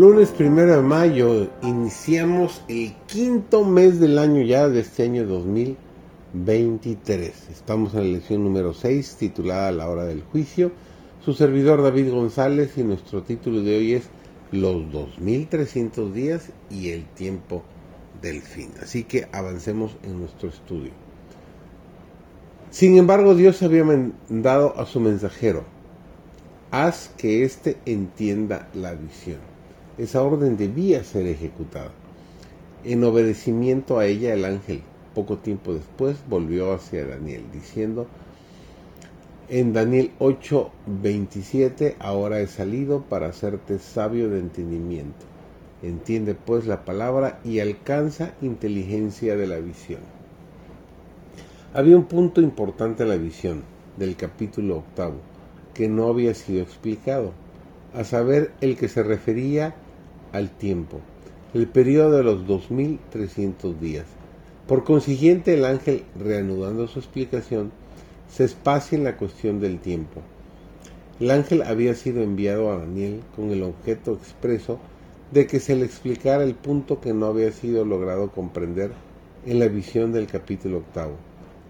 Lunes primero de mayo iniciamos el quinto mes del año ya de este año 2023. Estamos en la lección número 6 titulada La hora del juicio. Su servidor David González y nuestro título de hoy es Los 2300 días y el tiempo del fin. Así que avancemos en nuestro estudio. Sin embargo, Dios había mandado a su mensajero. Haz que éste entienda la visión esa orden debía ser ejecutada. En obedecimiento a ella, el ángel, poco tiempo después, volvió hacia Daniel, diciendo, en Daniel 8:27, ahora he salido para hacerte sabio de entendimiento. Entiende pues la palabra y alcanza inteligencia de la visión. Había un punto importante en la visión del capítulo octavo que no había sido explicado, a saber el que se refería al tiempo, el periodo de los 2300 días. Por consiguiente, el ángel, reanudando su explicación, se espacia en la cuestión del tiempo. El ángel había sido enviado a Daniel con el objeto expreso de que se le explicara el punto que no había sido logrado comprender en la visión del capítulo octavo,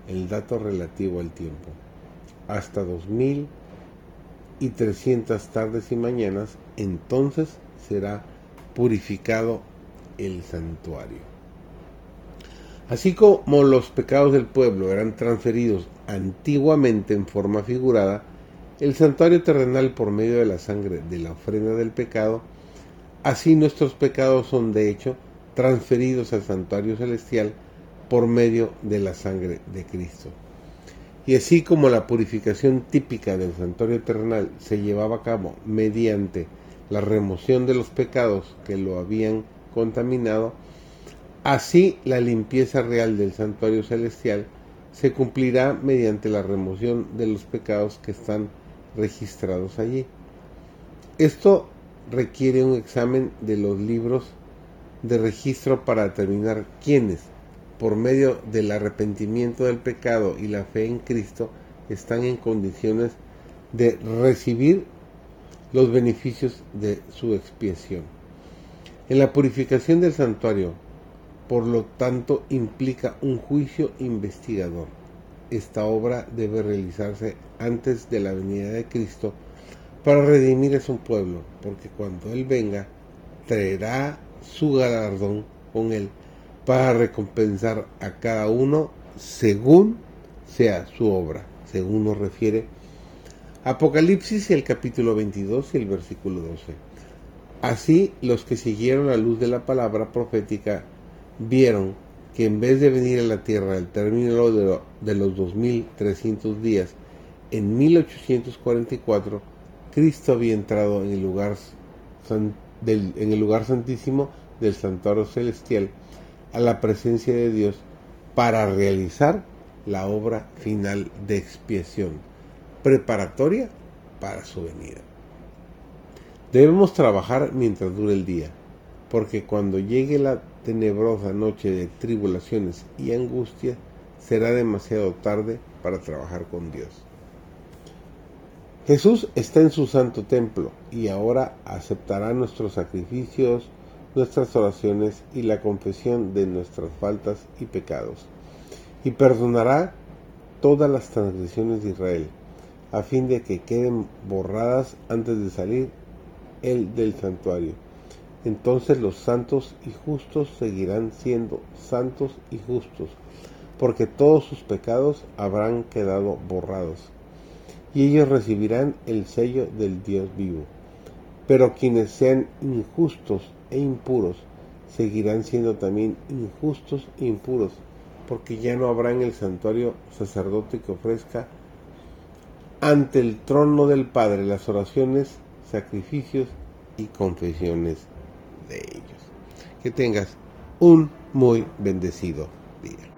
el dato relativo al tiempo. Hasta dos mil y trescientas tardes y mañanas, entonces será purificado el santuario. Así como los pecados del pueblo eran transferidos antiguamente en forma figurada, el santuario terrenal por medio de la sangre de la ofrenda del pecado, así nuestros pecados son de hecho transferidos al santuario celestial por medio de la sangre de Cristo. Y así como la purificación típica del santuario terrenal se llevaba a cabo mediante la remoción de los pecados que lo habían contaminado, así la limpieza real del santuario celestial se cumplirá mediante la remoción de los pecados que están registrados allí. Esto requiere un examen de los libros de registro para determinar quiénes, por medio del arrepentimiento del pecado y la fe en Cristo, están en condiciones de recibir los beneficios de su expiación. En la purificación del santuario, por lo tanto, implica un juicio investigador. Esta obra debe realizarse antes de la venida de Cristo para redimir a su pueblo, porque cuando Él venga, traerá su galardón con Él para recompensar a cada uno según sea su obra, según nos refiere Apocalipsis el capítulo 22 y el versículo 12. Así los que siguieron la luz de la palabra profética vieron que en vez de venir a la tierra al término de, de los 2300 días, en 1844, Cristo había entrado en el lugar, en el lugar santísimo del santuario celestial a la presencia de Dios para realizar la obra final de expiación preparatoria para su venida. Debemos trabajar mientras dure el día, porque cuando llegue la tenebrosa noche de tribulaciones y angustia, será demasiado tarde para trabajar con Dios. Jesús está en su santo templo y ahora aceptará nuestros sacrificios, nuestras oraciones y la confesión de nuestras faltas y pecados, y perdonará todas las transgresiones de Israel a fin de que queden borradas antes de salir el del santuario. Entonces los santos y justos seguirán siendo santos y justos, porque todos sus pecados habrán quedado borrados, y ellos recibirán el sello del Dios vivo. Pero quienes sean injustos e impuros, seguirán siendo también injustos e impuros, porque ya no habrá en el santuario sacerdote que ofrezca ante el trono del Padre las oraciones, sacrificios y confesiones de ellos. Que tengas un muy bendecido día.